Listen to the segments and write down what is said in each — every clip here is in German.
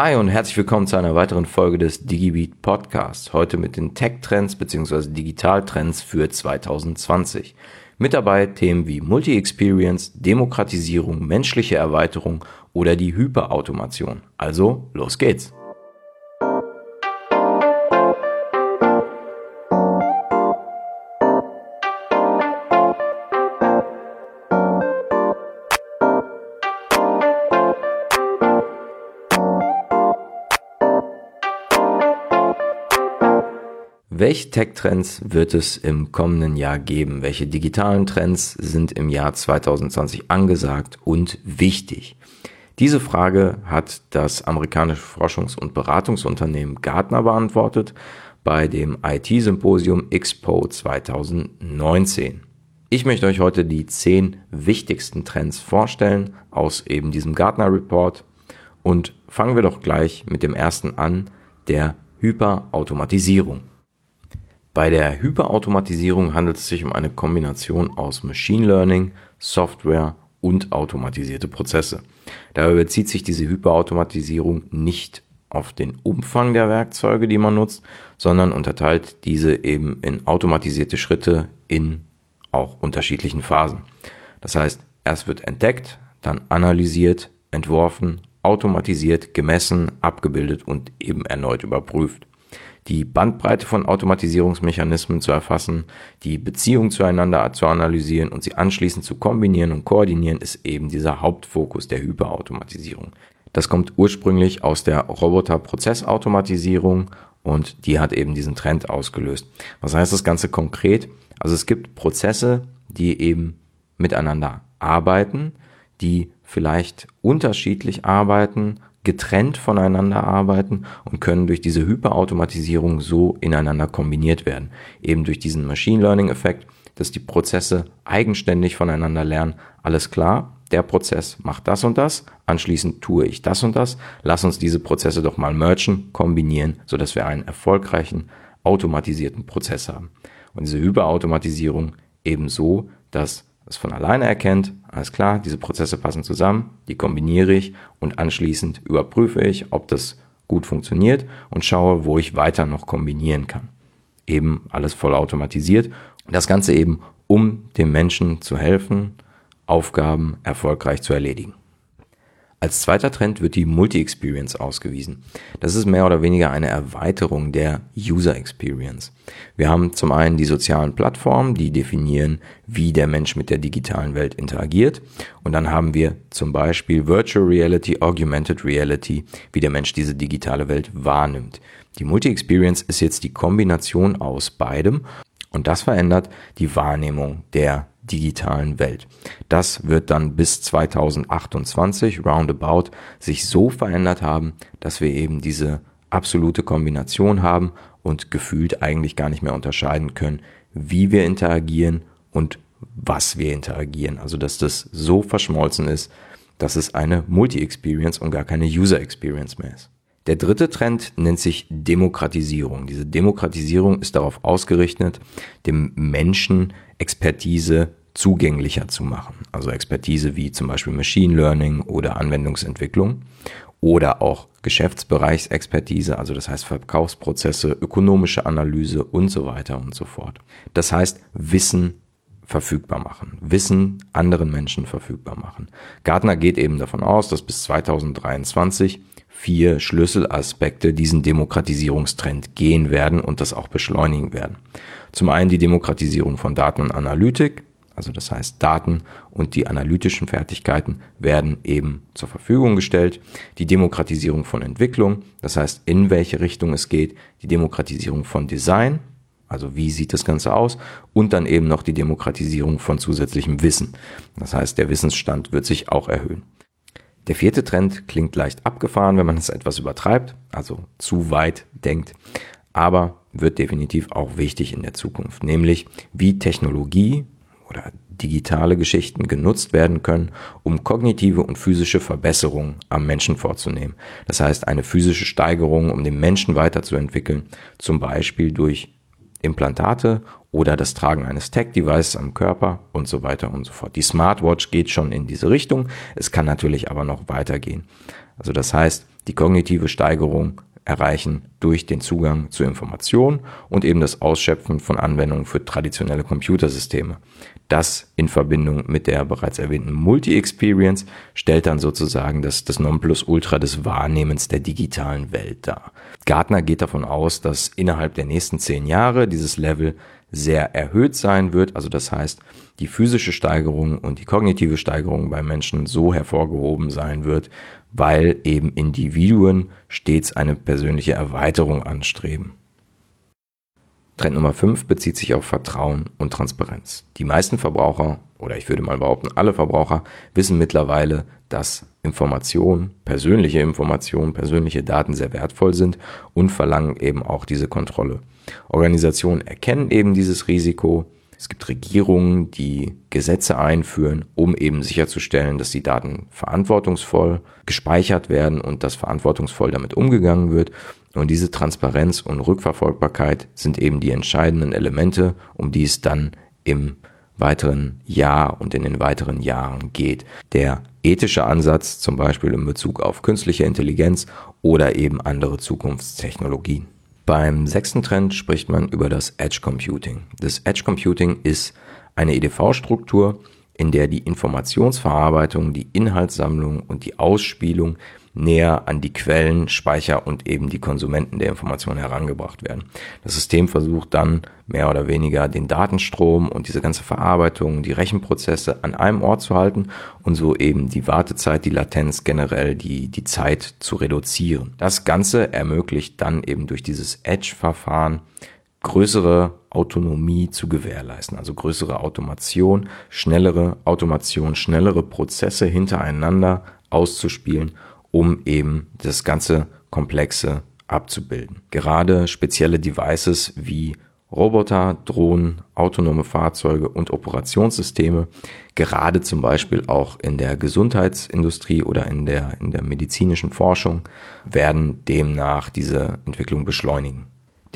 Hi und herzlich willkommen zu einer weiteren Folge des DigiBeat Podcasts. Heute mit den Tech-Trends bzw. Digital-Trends für 2020. Mit dabei Themen wie Multi-Experience, Demokratisierung, menschliche Erweiterung oder die Hyperautomation. Also, los geht's! Welche Tech-Trends wird es im kommenden Jahr geben? Welche digitalen Trends sind im Jahr 2020 angesagt und wichtig? Diese Frage hat das amerikanische Forschungs- und Beratungsunternehmen Gartner beantwortet bei dem IT-Symposium Expo 2019. Ich möchte euch heute die zehn wichtigsten Trends vorstellen aus eben diesem Gartner Report und fangen wir doch gleich mit dem ersten an, der Hyperautomatisierung. Bei der Hyperautomatisierung handelt es sich um eine Kombination aus Machine Learning, Software und automatisierte Prozesse. Dabei bezieht sich diese Hyperautomatisierung nicht auf den Umfang der Werkzeuge, die man nutzt, sondern unterteilt diese eben in automatisierte Schritte in auch unterschiedlichen Phasen. Das heißt, erst wird entdeckt, dann analysiert, entworfen, automatisiert, gemessen, abgebildet und eben erneut überprüft die Bandbreite von Automatisierungsmechanismen zu erfassen, die Beziehung zueinander zu analysieren und sie anschließend zu kombinieren und koordinieren, ist eben dieser Hauptfokus der Hyperautomatisierung. Das kommt ursprünglich aus der Roboterprozessautomatisierung und die hat eben diesen Trend ausgelöst. Was heißt das Ganze konkret? Also es gibt Prozesse, die eben miteinander arbeiten, die vielleicht unterschiedlich arbeiten, getrennt voneinander arbeiten und können durch diese Hyperautomatisierung so ineinander kombiniert werden. Eben durch diesen Machine Learning Effekt, dass die Prozesse eigenständig voneinander lernen. Alles klar, der Prozess macht das und das, anschließend tue ich das und das. Lass uns diese Prozesse doch mal mergen, kombinieren, sodass wir einen erfolgreichen automatisierten Prozess haben. Und diese Hyperautomatisierung ebenso, dass es von alleine erkennt, alles klar, diese Prozesse passen zusammen, die kombiniere ich und anschließend überprüfe ich, ob das gut funktioniert und schaue, wo ich weiter noch kombinieren kann. Eben alles voll automatisiert. Das Ganze eben, um dem Menschen zu helfen, Aufgaben erfolgreich zu erledigen. Als zweiter Trend wird die Multi-Experience ausgewiesen. Das ist mehr oder weniger eine Erweiterung der User Experience. Wir haben zum einen die sozialen Plattformen, die definieren, wie der Mensch mit der digitalen Welt interagiert. Und dann haben wir zum Beispiel Virtual Reality, Augmented Reality, wie der Mensch diese digitale Welt wahrnimmt. Die Multi-Experience ist jetzt die Kombination aus beidem und das verändert die Wahrnehmung der digitalen Welt. Das wird dann bis 2028 roundabout sich so verändert haben, dass wir eben diese absolute Kombination haben und gefühlt eigentlich gar nicht mehr unterscheiden können, wie wir interagieren und was wir interagieren. Also dass das so verschmolzen ist, dass es eine Multi-Experience und gar keine User-Experience mehr ist. Der dritte Trend nennt sich Demokratisierung. Diese Demokratisierung ist darauf ausgerichtet, dem Menschen Expertise zugänglicher zu machen. Also Expertise wie zum Beispiel Machine Learning oder Anwendungsentwicklung oder auch Geschäftsbereichsexpertise, also das heißt Verkaufsprozesse, ökonomische Analyse und so weiter und so fort. Das heißt Wissen verfügbar machen, Wissen anderen Menschen verfügbar machen. Gartner geht eben davon aus, dass bis 2023 vier Schlüsselaspekte diesen Demokratisierungstrend gehen werden und das auch beschleunigen werden. Zum einen die Demokratisierung von Daten und Analytik, also das heißt, Daten und die analytischen Fertigkeiten werden eben zur Verfügung gestellt. Die Demokratisierung von Entwicklung, das heißt, in welche Richtung es geht. Die Demokratisierung von Design, also wie sieht das Ganze aus? Und dann eben noch die Demokratisierung von zusätzlichem Wissen. Das heißt, der Wissensstand wird sich auch erhöhen. Der vierte Trend klingt leicht abgefahren, wenn man es etwas übertreibt, also zu weit denkt, aber wird definitiv auch wichtig in der Zukunft, nämlich wie Technologie oder digitale Geschichten genutzt werden können, um kognitive und physische Verbesserungen am Menschen vorzunehmen. Das heißt, eine physische Steigerung, um den Menschen weiterzuentwickeln, zum Beispiel durch Implantate oder das Tragen eines Tech-Devices am Körper und so weiter und so fort. Die Smartwatch geht schon in diese Richtung. Es kann natürlich aber noch weitergehen. Also das heißt, die kognitive Steigerung erreichen durch den Zugang zu Informationen und eben das Ausschöpfen von Anwendungen für traditionelle Computersysteme. Das in Verbindung mit der bereits erwähnten Multi-Experience stellt dann sozusagen das, das Nonplusultra des Wahrnehmens der digitalen Welt dar. Gartner geht davon aus, dass innerhalb der nächsten zehn Jahre dieses Level sehr erhöht sein wird. Also das heißt, die physische Steigerung und die kognitive Steigerung bei Menschen so hervorgehoben sein wird, weil eben Individuen stets eine persönliche Erweiterung anstreben. Trend Nummer 5 bezieht sich auf Vertrauen und Transparenz. Die meisten Verbraucher, oder ich würde mal behaupten, alle Verbraucher, wissen mittlerweile, dass Informationen, persönliche Informationen, persönliche Daten sehr wertvoll sind und verlangen eben auch diese Kontrolle. Organisationen erkennen eben dieses Risiko. Es gibt Regierungen, die Gesetze einführen, um eben sicherzustellen, dass die Daten verantwortungsvoll gespeichert werden und dass verantwortungsvoll damit umgegangen wird. Und diese Transparenz und Rückverfolgbarkeit sind eben die entscheidenden Elemente, um die es dann im weiteren Jahr und in den weiteren Jahren geht. Der ethische Ansatz zum Beispiel in Bezug auf künstliche Intelligenz oder eben andere Zukunftstechnologien. Beim sechsten Trend spricht man über das Edge Computing. Das Edge Computing ist eine EDV-Struktur, in der die Informationsverarbeitung, die Inhaltssammlung und die Ausspielung näher an die Quellen, Speicher und eben die Konsumenten der Informationen herangebracht werden. Das System versucht dann mehr oder weniger den Datenstrom und diese ganze Verarbeitung, die Rechenprozesse an einem Ort zu halten und so eben die Wartezeit, die Latenz generell, die, die Zeit zu reduzieren. Das Ganze ermöglicht dann eben durch dieses Edge-Verfahren größere Autonomie zu gewährleisten, also größere Automation, schnellere Automation, schnellere Prozesse hintereinander auszuspielen um eben das ganze Komplexe abzubilden. Gerade spezielle Devices wie Roboter, Drohnen, autonome Fahrzeuge und Operationssysteme, gerade zum Beispiel auch in der Gesundheitsindustrie oder in der, in der medizinischen Forschung, werden demnach diese Entwicklung beschleunigen.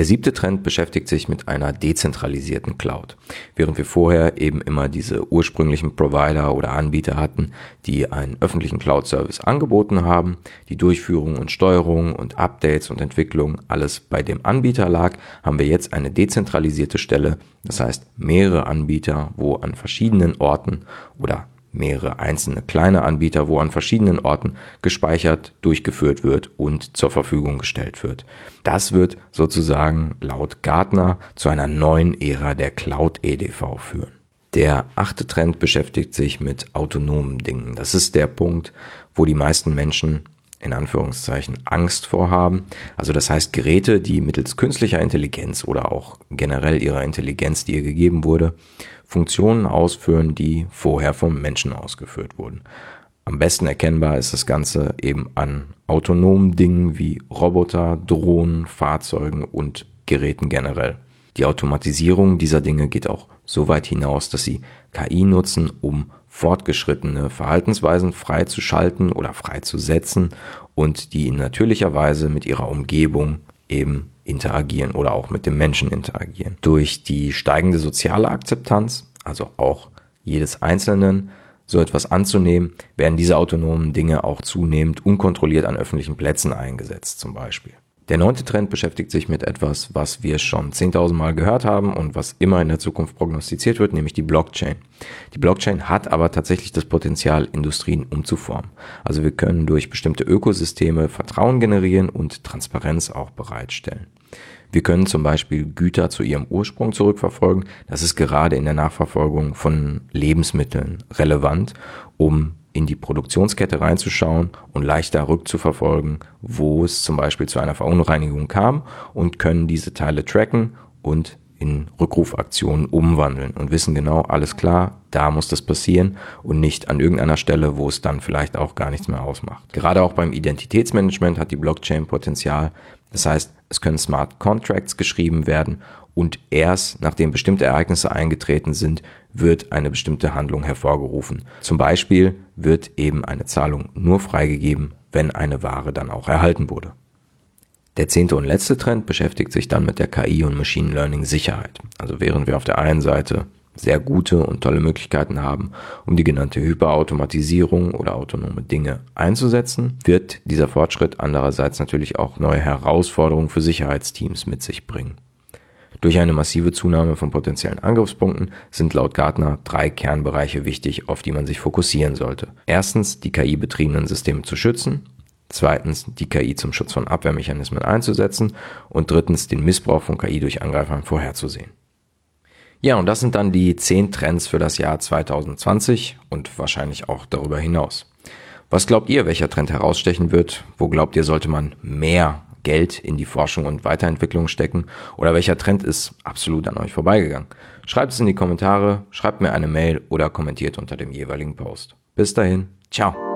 Der siebte Trend beschäftigt sich mit einer dezentralisierten Cloud. Während wir vorher eben immer diese ursprünglichen Provider oder Anbieter hatten, die einen öffentlichen Cloud-Service angeboten haben, die Durchführung und Steuerung und Updates und Entwicklung alles bei dem Anbieter lag, haben wir jetzt eine dezentralisierte Stelle, das heißt mehrere Anbieter, wo an verschiedenen Orten oder mehrere einzelne kleine Anbieter, wo an verschiedenen Orten gespeichert, durchgeführt wird und zur Verfügung gestellt wird. Das wird sozusagen laut Gartner zu einer neuen Ära der Cloud EDV führen. Der achte Trend beschäftigt sich mit autonomen Dingen. Das ist der Punkt, wo die meisten Menschen in Anführungszeichen Angst vorhaben. Also das heißt Geräte, die mittels künstlicher Intelligenz oder auch generell ihrer Intelligenz, die ihr gegeben wurde, Funktionen ausführen, die vorher vom Menschen ausgeführt wurden. Am besten erkennbar ist das Ganze eben an autonomen Dingen wie Roboter, Drohnen, Fahrzeugen und Geräten generell. Die Automatisierung dieser Dinge geht auch so weit hinaus, dass sie KI nutzen, um fortgeschrittene Verhaltensweisen freizuschalten oder freizusetzen und die in natürlicher Weise mit ihrer Umgebung eben interagieren oder auch mit dem Menschen interagieren. Durch die steigende soziale Akzeptanz, also auch jedes Einzelnen, so etwas anzunehmen, werden diese autonomen Dinge auch zunehmend unkontrolliert an öffentlichen Plätzen eingesetzt, zum Beispiel. Der neunte Trend beschäftigt sich mit etwas, was wir schon 10.000 Mal gehört haben und was immer in der Zukunft prognostiziert wird, nämlich die Blockchain. Die Blockchain hat aber tatsächlich das Potenzial, Industrien umzuformen. Also wir können durch bestimmte Ökosysteme Vertrauen generieren und Transparenz auch bereitstellen. Wir können zum Beispiel Güter zu ihrem Ursprung zurückverfolgen. Das ist gerade in der Nachverfolgung von Lebensmitteln relevant, um in die Produktionskette reinzuschauen und leichter rückzuverfolgen, wo es zum Beispiel zu einer Verunreinigung kam und können diese Teile tracken und in Rückrufaktionen umwandeln und wissen genau, alles klar, da muss das passieren und nicht an irgendeiner Stelle, wo es dann vielleicht auch gar nichts mehr ausmacht. Gerade auch beim Identitätsmanagement hat die Blockchain Potenzial. Das heißt, es können Smart Contracts geschrieben werden und erst nachdem bestimmte Ereignisse eingetreten sind, wird eine bestimmte Handlung hervorgerufen. Zum Beispiel wird eben eine Zahlung nur freigegeben, wenn eine Ware dann auch erhalten wurde. Der zehnte und letzte Trend beschäftigt sich dann mit der KI und Machine Learning Sicherheit. Also während wir auf der einen Seite sehr gute und tolle Möglichkeiten haben, um die genannte Hyperautomatisierung oder autonome Dinge einzusetzen, wird dieser Fortschritt andererseits natürlich auch neue Herausforderungen für Sicherheitsteams mit sich bringen. Durch eine massive Zunahme von potenziellen Angriffspunkten sind laut Gartner drei Kernbereiche wichtig, auf die man sich fokussieren sollte. Erstens, die KI-betriebenen Systeme zu schützen. Zweitens, die KI zum Schutz von Abwehrmechanismen einzusetzen. Und drittens, den Missbrauch von KI durch Angreifern vorherzusehen. Ja, und das sind dann die zehn Trends für das Jahr 2020 und wahrscheinlich auch darüber hinaus. Was glaubt ihr, welcher Trend herausstechen wird? Wo glaubt ihr, sollte man mehr Geld in die Forschung und Weiterentwicklung stecken? Oder welcher Trend ist absolut an euch vorbeigegangen? Schreibt es in die Kommentare, schreibt mir eine Mail oder kommentiert unter dem jeweiligen Post. Bis dahin, ciao.